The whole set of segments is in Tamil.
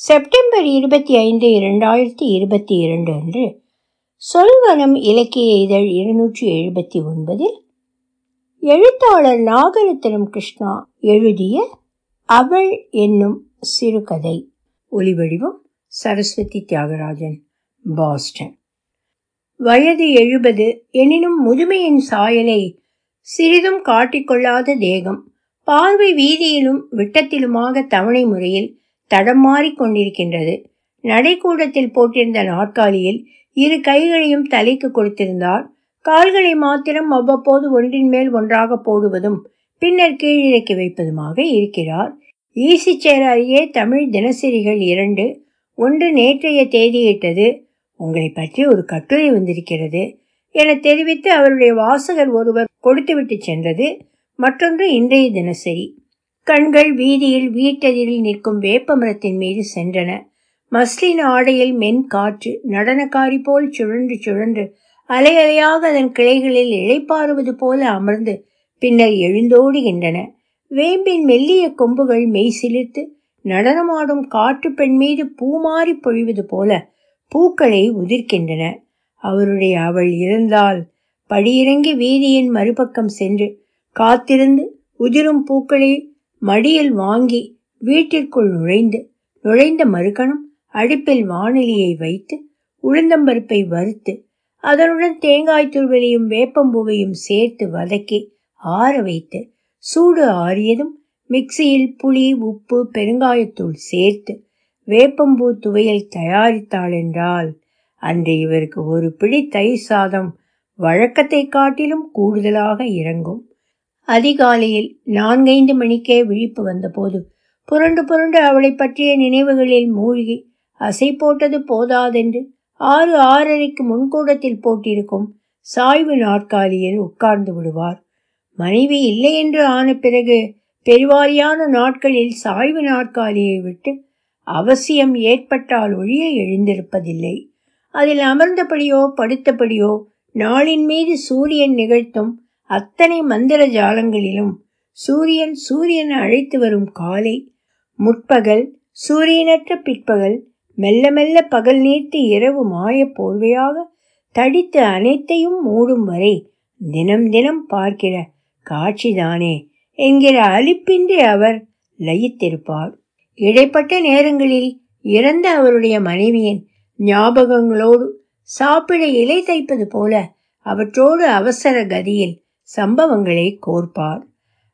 செப்டம்பர் இருபத்தி ஐந்து இரண்டாயிரத்தி இருபத்தி இரண்டு அன்று சொல்வனம் இலக்கிய இதழ் இருநூற்றி எழுபத்தி ஒன்பதில் எழுத்தாளர் நாகரத்னம் கிருஷ்ணா எழுதிய அவள் என்னும் சிறுகதை. ஒலிவடிவம் சரஸ்வதி தியாகராஜன் பாஸ்டன். வயது எழுபது எனினும் முதுமையின் சாயலை சிறிதும் காட்டிக்கொள்ளாத தேகம் பார்வை வீதியிலும் விட்டத்திலுமாக தவணை முறையில் தடம் கொண்டிருக்கின்றது நடைக்கூடத்தில் போட்டிருந்த நாற்காலியில் இரு கைகளையும் தலைக்கு கொடுத்திருந்தார். கால்களை மாத்திரம் அவ்வப்போது ஒன்றின் மேல் ஒன்றாக போடுவதும் பின்னர் கீழிறக்கி வைப்பதுமாக இருக்கிறார். ஈசி சேர் அருகே தமிழ் தினசரிகள் இரண்டு. ஒன்று நேற்றைய தேதியிட்டது. உங்களை பற்றி ஒரு கட்டுரை வந்திருக்கிறது. என தெரிவித்து அவருடைய வாசகர் ஒருவர் கொடுத்துவிட்டு சென்றது. மற்றொன்று இன்றைய தினசரி. கண்கள் வீதியில் வீட்டெதிரில் நிற்கும் வேப்ப மரத்தின் மீது சென்றன. மஸ்லின் ஆடையில் மென் காற்று நடனக்காரி போல் சுழன்று சுழன்று அலை அலையாக அதன் கிளைகளில் இழைப்பாறுவது போல அமர்ந்து பின்னர் எழுந்தோடுகின்றன. வேம்பின் மெல்லிய கொம்புகள் மெய் சிலிர்த்து நடனமாடும் காற்று பெண் மீது பூமாறி பொழிவது போல பூக்களை உதிர்க்கின்றன. அவருடைய அவள் இருந்தால் படியிறங்கி வீதியின் மறுபக்கம் சென்று காத்திருந்து உதிரும் பூக்களை மடியில் வாங்கி வீட்டிற்குள் நுழைந்து நுழைந்த மறுகணம் அடுப்பில் வானிலியை வைத்து உளுந்தம்பருப்பை வறுத்து அதனுடன் தேங்காய் துருவலையும் வேப்பம்பூவையும் சேர்த்து வதக்கி ஆற வைத்து சூடு ஆறியதும் மிக்சியில் புளி உப்பு பெருங்காயத்தூள் சேர்த்து வேப்பம்பூ துவையல் தயாரித்தாள் என்றால் அன்று இவருக்கு ஒரு பிடி தயிர் சாதம் வழக்கத்தை காட்டிலும் கூடுதலாக இறங்கும். அதிகாலையில் நான்கைந்து மணிக்கே விழிப்பு வந்தபோது புரண்டு புரண்டு அவளை பற்றிய நினைவுகளில் மூழ்கி அசை போட்டது போதாதென்று ஆறு ஆறரைக்கு முன்கூடத்தில் போட்டிருக்கும் சாய்வு நாற்காலியில் உட்கார்ந்து விடுவார். மனைவி இல்லை என்று ஆன பிறகு பெருவாரியான நாட்களில் சாய்வு நாற்காலியை விட்டு அவசியம் ஏற்பட்டால் ஒழிய எழுந்திருப்பதில்லை. அதில் அமர்ந்தபடியோ படுத்தபடியோ நாளின் மீது சூரியன் நிகழ்த்தும் அத்தனை மந்திர ஜாலங்களிலும் சூரியன் சூரியன் அழைத்து வரும் காலை முற்பகல் சூரியனற்ற பிற்பகல் மெல்ல மெல்ல பகல் நீர்த்து இரவு மாய போர்வையாக தடித்து அனைத்தையும் மூடும் வரை தினம் தினம் பார்க்கிற காட்சிதானே என்கிற அலிப்பின்றி அவர் லயித்திருப்பார். இடைப்பட்ட நேரங்களில் இறந்த அவருடைய மனைவியின் ஞாபகங்களோடு சாப்பிட இலை தைப்பது போல அவற்றோடு அவசர கதியில் சம்பவங்களை கோர்ப்பார்.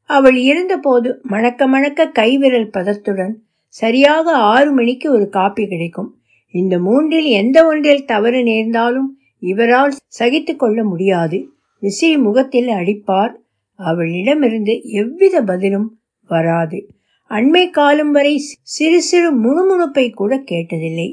அவள் இருந்தபோது மணக்க மணக்க கைவிரல் பதத்துடன் சரியாக ஆறு மணிக்கு ஒரு காப்பி கிடைக்கும். இந்த மூன்றில் எந்த ஒன்றில் தவறு நேர்ந்தாலும் இவரால் சகித்து கொள்ள முடியாது. விசி முகத்தில் அடிப்பார். அவளிடமிருந்து எவ்வித பதிலும் வராது. அண்மை காலம் வரை சிறு சிறு முணுமுணுப்பை கூட கேட்டதில்லை.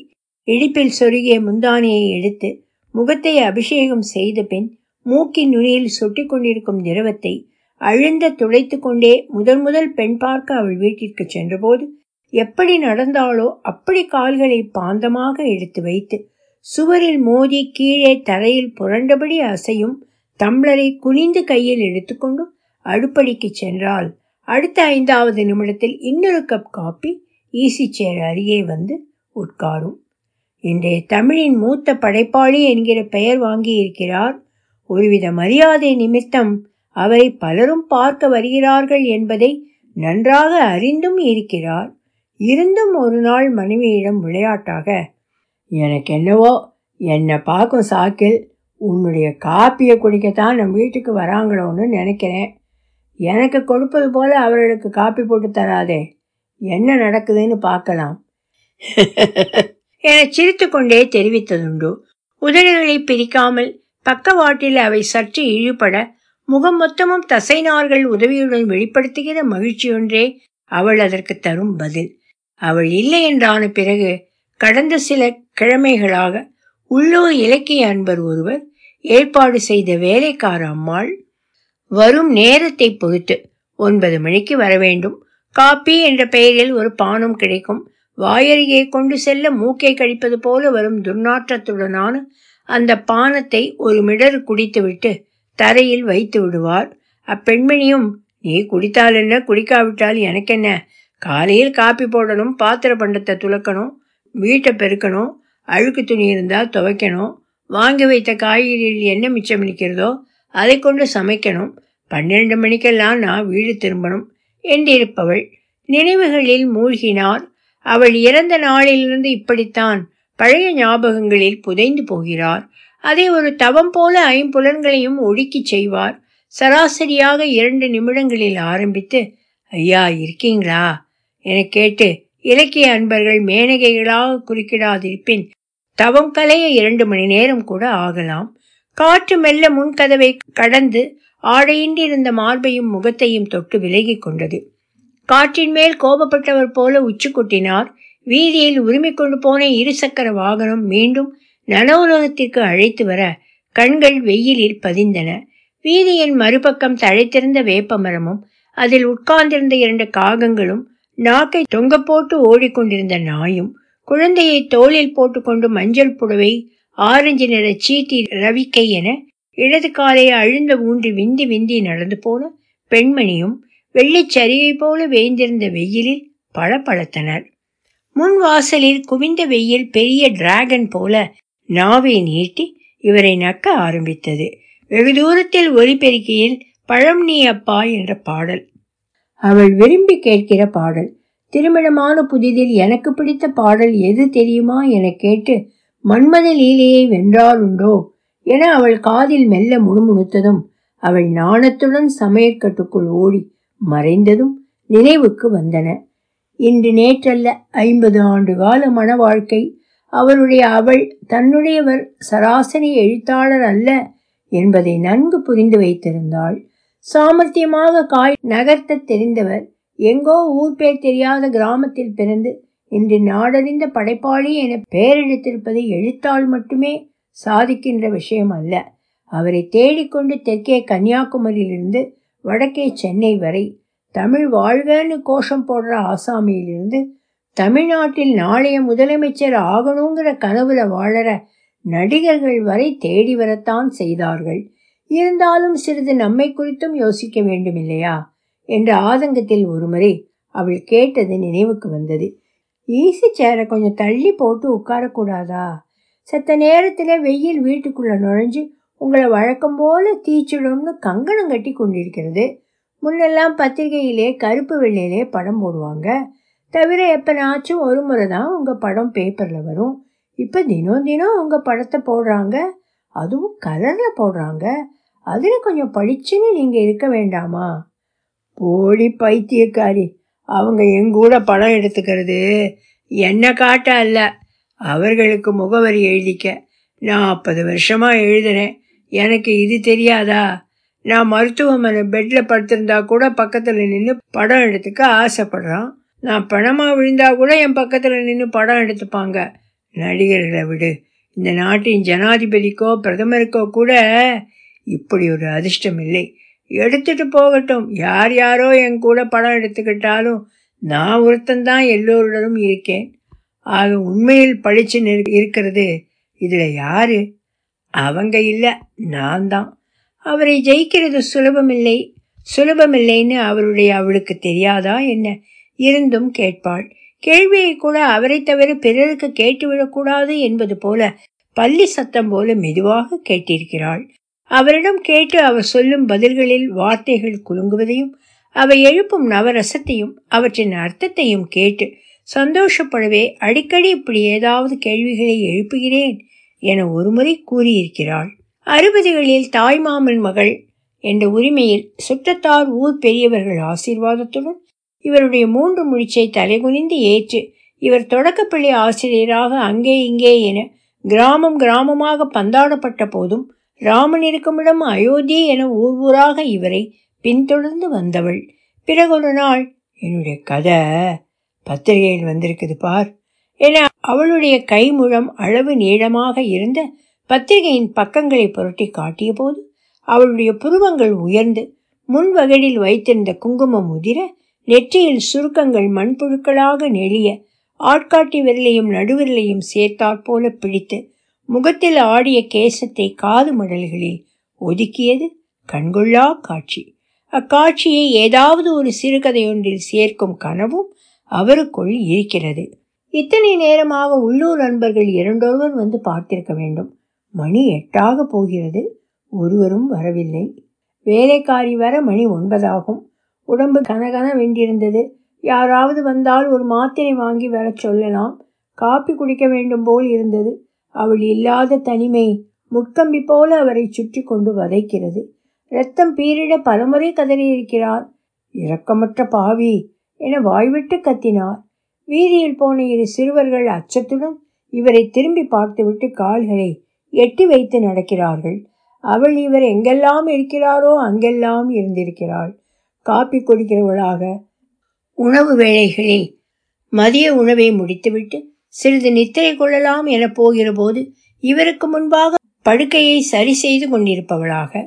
இடிப்பில் சொருகிய முந்தானியை எடுத்து முகத்தை அபிஷேகம் செய்த பின் மூக்கின் நுனியில் சொட்டி கொண்டிருக்கும் திரவத்தை அழுந்த துளைத்து கொண்டே முதல் முதல் பெண் பார்க்க அவள் வீட்டிற்கு சென்றபோது எப்படி நடந்தாளோ அப்படி கால்களை பாந்தமாக எடுத்து வைத்து சுவரில் மோதி கீழே தரையில் புரண்டபடி அசையும் தம்ளரை குனிந்து கையில் எடுத்துக்கொண்டு அடுப்படிக்கு சென்றால் அடுத்த ஐந்தாவது நிமிடத்தில் இன்னொரு கப் காப்பி ஈசி சேர் அருகே வந்து உட்காரும். இன்றைய தமிழின் மூத்த படைப்பாளி என்கிற பெயர் வாங்கி இருக்கிறார் ஒருவித மரியாதை நிமித்தம் அவரை பலரும் பார்க்க வருகிறார்கள் என்பதை நன்றாக அறிந்தும் இருக்கிறார். இருந்தும் ஒரு நாள் மனைவியிடம் விளையாட்டாக எனக்கு என்னவோ என்னை பார்க்கும் சாக்கில் உன்னுடைய காப்பியை குடிக்கத்தான் நம் வீட்டுக்கு வராங்களோன்னு நினைக்கிறேன். எனக்கு கொடுப்பது போல அவர்களுக்கு காப்பி போட்டு தராதே. என்ன நடக்குதுன்னு பார்க்கலாம். என சிரித்து கொண்டே தெரிவித்ததுண்டு. உதடுகளை பிரிக்காமல் பக்கவாட்டில் அவை சற்று இழிபட முகம் மொத்தமும் தசைநார்கள் உதவியுடன் வெளிப்படுத்துகிற மகிழ்ச்சியொன்றே அவள் அதற்கு தரும் பதில். அவள் இல்லை என்றான பிறகு கடந்த சில கிழமைகளாக உள்ளூர் இலக்கிய அன்பர் ஒருவர் ஏற்பாடு செய்த வேலைக்கார அம்மாள் வரும் நேரத்தை பொறுத்து ஒன்பது மணிக்கு வர வேண்டும். காப்பி என்ற பெயரில் ஒரு பானம் கிடைக்கும். வாயருகே கொண்டு செல்ல மூக்கை கழிப்பது போல வரும் துர்நாற்றத்துடனான அந்த பானத்தை ஒரு மிடர் குடித்துவிட்டு தரையில் வைத்து விடுவார் அப்பெண்மணியும் நீ குடித்தால் என்ன? குடிக்காவிட்டால் எனக்கென்ன? காலையில் காப்பி போடணும் பாத்திர பண்டத்தை துலக்கணும் வீட்டை பெருக்கணும் அழுக்கு துணி இருந்தால் துவைக்கணும் வாங்கி வைத்த காய்கறிகள் என்ன மிச்சம் இருக்கிறதோ அதை கொண்டு சமைக்கணும். பன்னிரண்டு மணிக்கெல்லாம் நான் வீடு திரும்பணும் என்றிருப்பவள். நினைவுகளில் மூழ்கினார். அவள் இறந்த நாளிலிருந்து இப்படித்தான் பழைய ஞாபகங்களில் புதைந்து போகிறார். அதை ஒரு தவம் போல ஐம்புலன்களையும் ஒடுக்கிச் செய்வார். சராசரியாக இரண்டு நிமிடங்களில் ஆரம்பித்து ஐயா இருக்கீங்களா? என கேட்டு இலக்கிய அன்பர்கள் மேனகைகளாக குறுக்கிடாதிருப்பின் தவம் கலைய இரண்டு மணி நேரம் கூட ஆகலாம். காற்று மெல்ல முன்கதவை கடந்து ஆடையின்றி இருந்த மார்பையும் முகத்தையும் தொட்டு விலகி கொண்டது. காற்றின் மேல் கோபப்பட்டவர் போல உச்சி கொட்டினார். வீதியில் உரிமை கொண்டு போன இருசக்கர வாகனம் மீண்டும் நனவுலகத்திற்கு அழைத்து வர கண்கள் வெயிலில் பதிந்தன. வீதியின் மறுபக்கம் தழைத்திருந்த வேப்ப மரமும் அதில் உட்கார்ந்திருந்த இரண்டு காகங்களும் நாக்கை தொங்க போட்டு ஓடிக்கொண்டிருந்த நாயும் குழந்தையை தோளில் போட்டுக்கொண்டு மஞ்சள் புடவை ஆரஞ்சு நிற சீட்டி ரவிக்கை என இடது காலை அழுந்த ஊன்றி விந்தி விந்தி நடந்து போன பெண்மணியும் வெள்ளிச்சரியை போல வேய்ந்திருந்த வெயிலில் பளபளத்தனர். முன் வாசலில் குவிந்த வெயில் பெரிய டிராகன் போல நாவை நீட்டி இவரை நக்க ஆரம்பித்தது. வெகு தூரத்தில் ஒலிபெருக்கியில் பழம் நீ அப்பா என்ற பாடல். அவள் விரும்பி கேட்கிற பாடல். திருமணமான புதிதில் எனக்கு பிடித்த பாடல் எது தெரியுமா என கேட்டு மன்மத லீலையை வென்றாருண்டோ என அவள் காதில் மெல்ல முணுமுணுத்ததும் அவள் நாணத்துடன் சமையற்கட்டுக்குள் ஓடி மறைந்ததும் நினைவுக்கு வந்தன. இன்று நேற்றல்ல ஐம்பது ஆண்டு கால மன வாழ்க்கை அவருடைய அவள் தன்னுடையவர் சராசரி எழுத்தாளர் அல்ல என்பதை நன்கு புரிந்து வைத்திருந்தாள். சாமர்த்தியமாக காய் நகர்த்த தெரிந்தவர் எங்கோ ஊர் பேர் தெரியாத கிராமத்தில் பிறந்து இன்று நாடறிந்த படைப்பாளி என பெயரெடுத்திருப்பதை எழுத்தால் மட்டுமே சாதிக்கின்ற விஷயம் அல்ல. அவரை தேடிக்கொண்டு தெற்கே கன்னியாகுமரியிலிருந்து வடக்கே சென்னை வரை தமிழ் வாழ்கன்னு கோஷம் போடுற ஆசாமியிலிருந்து தமிழ்நாட்டில் நாளைய முதலமைச்சர் ஆகணுங்கிற கனவுல வாழற நடிகர்கள் வரை தேடி வரத்தான் செய்தார்கள். இருந்தாலும் சிறிது நம்மை குறித்தும் யோசிக்க வேண்டும் இல்லையா என்ற ஆதங்கத்தில் ஒருமுறை அவள் கேட்டது நினைவுக்கு வந்தது. ஈசி சேரை கொஞ்சம் தள்ளி போட்டு உட்காரக்கூடாதா? செத்த நேரத்தில் வெயில் வீட்டுக்குள்ள நுழைஞ்சு உங்களை வழக்கம் போல தீச்சிடும்னு கங்கணம் கட்டி கொண்டிருக்கிறது. முன்னெல்லாம் பத்திரிகையிலே கருப்பு வெள்ளையிலே படம் போடுவாங்க. தவிர எப்பனாச்சும் ஒரு முறை தான் உங்கள் படம் பேப்பரில் வரும். இப்போ தினம் தினம் உங்கள் படத்தை போடுறாங்க. அதுவும் கலரில் போடுறாங்க. அதில் கொஞ்சம் படிச்சுன்னு நீங்கள் இருக்க வேண்டாமா? போடி பைத்தியக்காரி. அவங்க எங்கூட படம் எடுத்துக்கிறது என்ன காட்ட அல்ல. அவர்களுக்கு முகவரி எழுதிக்க. நாற்பது வருஷமாக எழுதுனேன் எனக்கு இது தெரியாதா? நான் மருத்துவமனை பெட்டில் படுத்திருந்தா கூட பக்கத்தில் நின்று படம் எடுத்துக்க ஆசைப்படுறான். நான் பணமாக விழுந்தா கூட என் பக்கத்தில் நின்று படம் எடுத்துப்பாங்க. நடிகர்களை விடு. இந்த நாட்டின் ஜனாதிபதிக்கோ பிரதமருக்கோ கூட இப்படி ஒரு அதிர்ஷ்டம் இல்லை. எடுத்துட்டு போகட்டும். யார் யாரோ என் கூட படம் எடுத்துக்கிட்டாலும் நான் ஒருத்தந்தான் எல்லோருடனும் இருக்கேன். ஆக உண்மையில் பழிச்சு இருக்கிறது. இதில் யாரு? அவங்க இல்லை நான் தான் அவரை ஜெயிக்கிறது சுலபமில்லை சுலபமில்லைன்னு அவருடைய அவளுக்கு தெரியாதா என்ன? இருந்தும் கேட்பாள். கேள்வியை கூட அவரை தவிர பிறருக்கு கேட்டுவிடக்கூடாது என்பது போல பள்ளி சத்தம் போல மெதுவாக கேட்டிருக்கிறாள். அவரிடம் கேட்டு அவர் சொல்லும் பதில்களில் வார்த்தைகள் குலுங்குவதையும் அவை எழுப்பும் நவரசத்தையும் அவற்றின் அர்த்தத்தையும் கேட்டு சந்தோஷப்படவே அடிக்கடி இப்படி ஏதாவது கேள்விகளை எழுப்புகிறேன் என ஒருமுறை கூறியிருக்கிறாள். அறுபதுகளில் தாய்மாமன் மகள் என்ற உரிமையில் சுற்றத்தார் ஊர் பெரியவர்கள் ஆசீர்வாதத்துடன் இவருடைய மூன்று முடிச்சை தலைகுனிந்து ஏற்று இவர் தொடக்கப்பள்ளி ஆசிரியராக அங்கே இங்கே என கிராமம் கிராமமாக பந்தாடப்பட்ட போதும் ராமன் இருக்குமிடம் அயோத்தி என ஊர் ஊராக இவரை பின்தொடர்ந்து வந்தவள். பிறகொரு நாள் என்னுடைய கதை பத்திரிகையில் வந்திருக்குது பார் என அவளுடைய கைமுழம் அளவு நீளமாக இருந்த பத்திரிகையின் பக்கங்களை புரட்டி காட்டிய போது அவளுடைய புருவங்கள் உயர்ந்து முன்வகடில் வைத்திருந்த குங்குமம் உதிர நெற்றியில் சுருக்கங்கள் மண்புழுக்களாக நெளிய ஆட்காட்டி விரலையும் நடுவிரலையும் சேர்த்தாற் போல பிடித்து முகத்தில் ஆடிய கேசத்தை காது மடல்களில் ஒதுக்கியது கண்கொள்ளா காட்சி. அக்காட்சியை ஏதாவது ஒரு சிறுகதையொன்றில் சேர்க்கும் கனவும் அவருக்குள் இருக்கிறது. இத்தனை நேரமாக உள்ளூர் நண்பர்கள் இரண்டொருவர் வந்து பார்த்திருக்க வேண்டும். மணி எட்டாக போகிறது. ஒருவரும் வரவில்லை. வேலைக்காரி வர மணி ஒன்பதாகும். உடம்பு கனகன வென்றிருந்தது யாராவது வந்தால் ஒரு மாத்திரை வாங்கி வர சொல்லலாம். காப்பி குடிக்க வேண்டும் போல் இருந்தது. அவள் இல்லாத தனிமை முட்கம்பி போல அவரை சுற்றி கொண்டு வதைக்கிறது. இரத்தம் பீரிட பலமுறை கதறியிருக்கிறார். இரக்கமற்ற பாவி என வாய்விட்டு கத்தினார். வீதியில் போன இரு சிறுவர்கள் அச்சத்துடன் இவரை திரும்பி பார்த்துவிட்டு கால்களை எட்டி வைத்து நடக்கிறார்கள். அவள் இவர் எங்கெல்லாம் இருக்கிறாரோ அங்கெல்லாம் இருந்திருக்கிறாள். காப்பி குடிக்கிறவளாக உணவு வேளைகளில் மதிய உணவை முடித்துவிட்டு சிறிது நித்திரை கொள்ளலாம் என போகிற போது இவருக்கு முன்பாக படுக்கையை சரி செய்து கொண்டிருப்பவளாக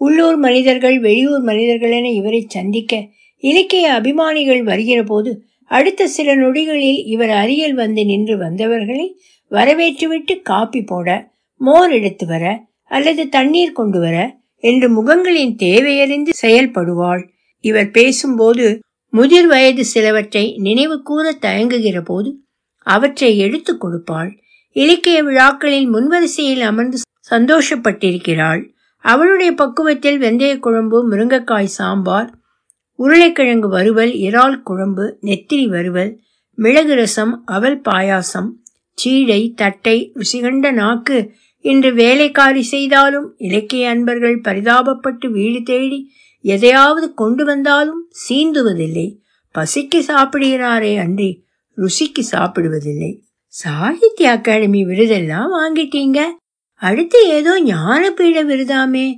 உள்ளூர் மனிதர்கள் வெளியூர் மனிதர்கள் என இவரை சந்திக்க இலக்கிய அபிமானிகள் வருகிற போது அடுத்த சில நொடிகளில் இவர் அருகில் வந்து நின்று வந்தவர்களை வரவேற்றுவிட்டு காப்பி போட மோர் எடுத்து வர அல்லது தண்ணீர் கொண்டு வர என்று முகங்களின் தேவையறிந்து செயல்படுவாள். இவர் பேசும்போது முதிர் வயது சிலவற்றை நினைவு கூற தயங்குகிற போது அவற்றை எடுத்து கொடுப்பாள். இலக்கிய விழாக்களில் முன்வரிசையில் அமர்ந்து சந்தோஷப்பட்டிருக்கிறாள். அவளுடைய பக்குவத்தில் வெந்தய குழம்பு முருங்கைக்காய் சாம்பார் உருளைக்கிழங்கு வறுவல் இறால் குழம்பு நெத்திரி வறுவல் மிளகு ரசம் அவல் பாயாசம் சீடை தட்டை ருசிகண்ட நாக்கு இன்று வேலைக்காரி செய்தாலும் இலக்கிய அன்பர்கள் பரிதாபப்பட்டு வீடு தேடி எதையாவது கொண்டு வந்தாலும் சீந்துவதில்லை. பசிக்கு சாப்பிடுகிறாரே அன்றி ருசிக்கு சாப்பிடுவதில்லை. சாகித்ய அகாடமி விருதெல்லாம் வாங்கிட்டீங்க. அடுத்து ஏதோ ஞானபீட விருதாமே.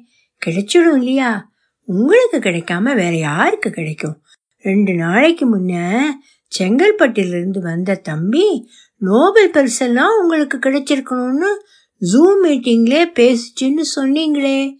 கிடைச்சிடும் இல்லையா? உங்களுக்கு கிடைக்காம வேற யாருக்கு கிடைக்கும்? ரெண்டு நாளைக்கு முன்ன செங்கல்பட்டிலிருந்து வந்த தம்பி நோபல் பரிசெல்லாம் உங்களுக்கு கிடைச்சிருக்கணும்னு ஜூம் மீட்டிங்லே பேசிச்சுன்னு சொன்னீங்களே.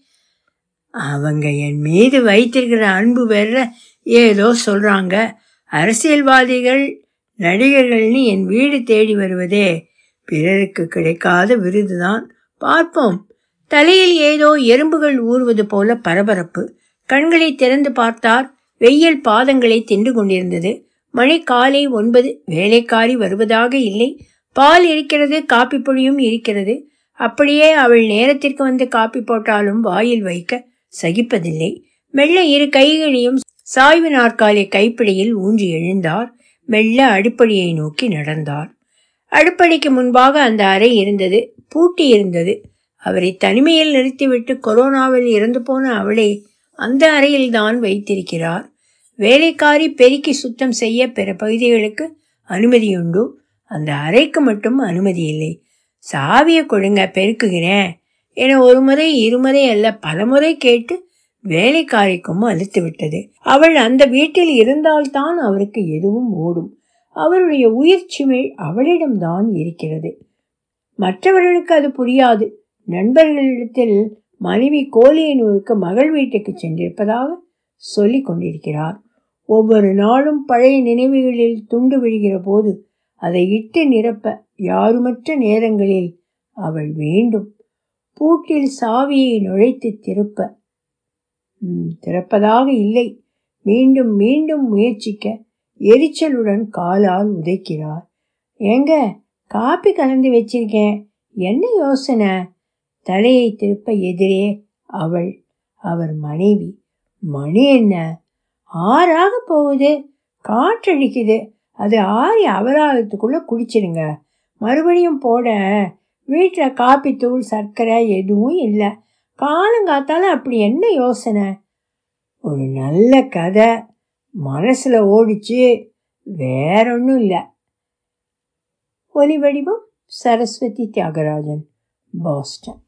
அவங்க என் மீது வைத்திருக்கிற அன்பு வேற ஏதோ சொல்றாங்க. அரசியல்வாதிகள் நடிகர்கள்னு என் வீடு தேடி வருவதே. பிறருக்கு கிடைக்காத விருதுதான். பார்ப்போம். தலையில் ஏதோ எறும்புகள் ஊறுவது போல பரபரப்பு. கண்களை திறந்து பார்த்தார். வெயில் பாதங்களை தின்று கொண்டிருந்தது. மணி காலை ஒன்பது. வேலைக்காரி வருவதாக இல்லை. பால் இருக்கிறது காப்பி பொடியும் இருக்கிறது. அப்படியே அவள் நேரத்திற்கு வந்து காப்பி போட்டாலும் வாயில் வைக்க சகிப்பதில்லை. மெல்ல இரு கைகளையும் சாய்வு நாற்காலி கைப்பிடியில் ஊன்றி எழுந்தார். மெல்ல அடுப்படியை நோக்கி நடந்தார். அடுப்படிக்கு முன்பாக அந்த அறை இருந்தது பூட்டி இருந்தது. அவரை தனிமையில் நிறுத்திவிட்டு கொரோனாவில் இறந்து போன அவளை அந்த அறையில் தான் வைத்திருக்கிறார். வேலைக்காரி பெருக்கி சுத்தம் செய்ய பிற பகுதிகளுக்கு அனுமதியுண்டு. அந்த அறைக்கு மட்டும் அனுமதி இல்லை. சாவியை கொடுங்க பெருக்குகிறேன். என ஒரு முறை இருமுறை அல்ல பலமுறை கேட்டு வேலைக்காரிக்கும் அழுத்து விட்டது. அவள் அந்த வீட்டில் இருந்தால்தான் அவருக்கு எதுவும் ஓடும். அவருடைய சுமை அவளிடம்தான் இருக்கிறது. மற்றவர்களுக்கு அது புரியாது. நண்பர்களிடத்தில் மனைவி கோலியனூருக்கு மகள் வீட்டுக்கு சென்றிருப்பதாக சொல்லிக் கொண்டிருக்கிறார். ஒவ்வொரு நாளும் பழைய நினைவுகளில் துண்டு விழுகிற போது அதை இட்டு நிரப்ப யாருமற்ற நேரங்களில் அவள் வேண்டும். பூட்டில் சாவியை நுழைத்து திருப்ப. திறப்பதாக இல்லை. மீண்டும் மீண்டும் முயற்சிக்க எரிச்சலுடன் காலால் உதைக்கிறார். ஏங்க காப்பி கலந்து வச்சிருக்கேன். என்ன யோசனை? தலையை திருப்ப எதிரே அவள் அவர் மனைவி. மணி என்ன? ஆறாக போகுது. காற்றடிக்குது. அது ஆறி அபராதத்துக்குள்ள குடிச்சிடுங்க மறுபடியும் போட வீட்டில் காப்பி தூள் சர்க்கரை எதுவும் இல்லை. காலங்காத்தால அப்படி என்ன யோசனை? ஒரு நல்ல கதை. மனசில் ஓடிச்சு வேற ஒன்றும் இல்லை. ஒலி வடிவம் சரஸ்வதி தியாகராஜன் பாஸ்டன்.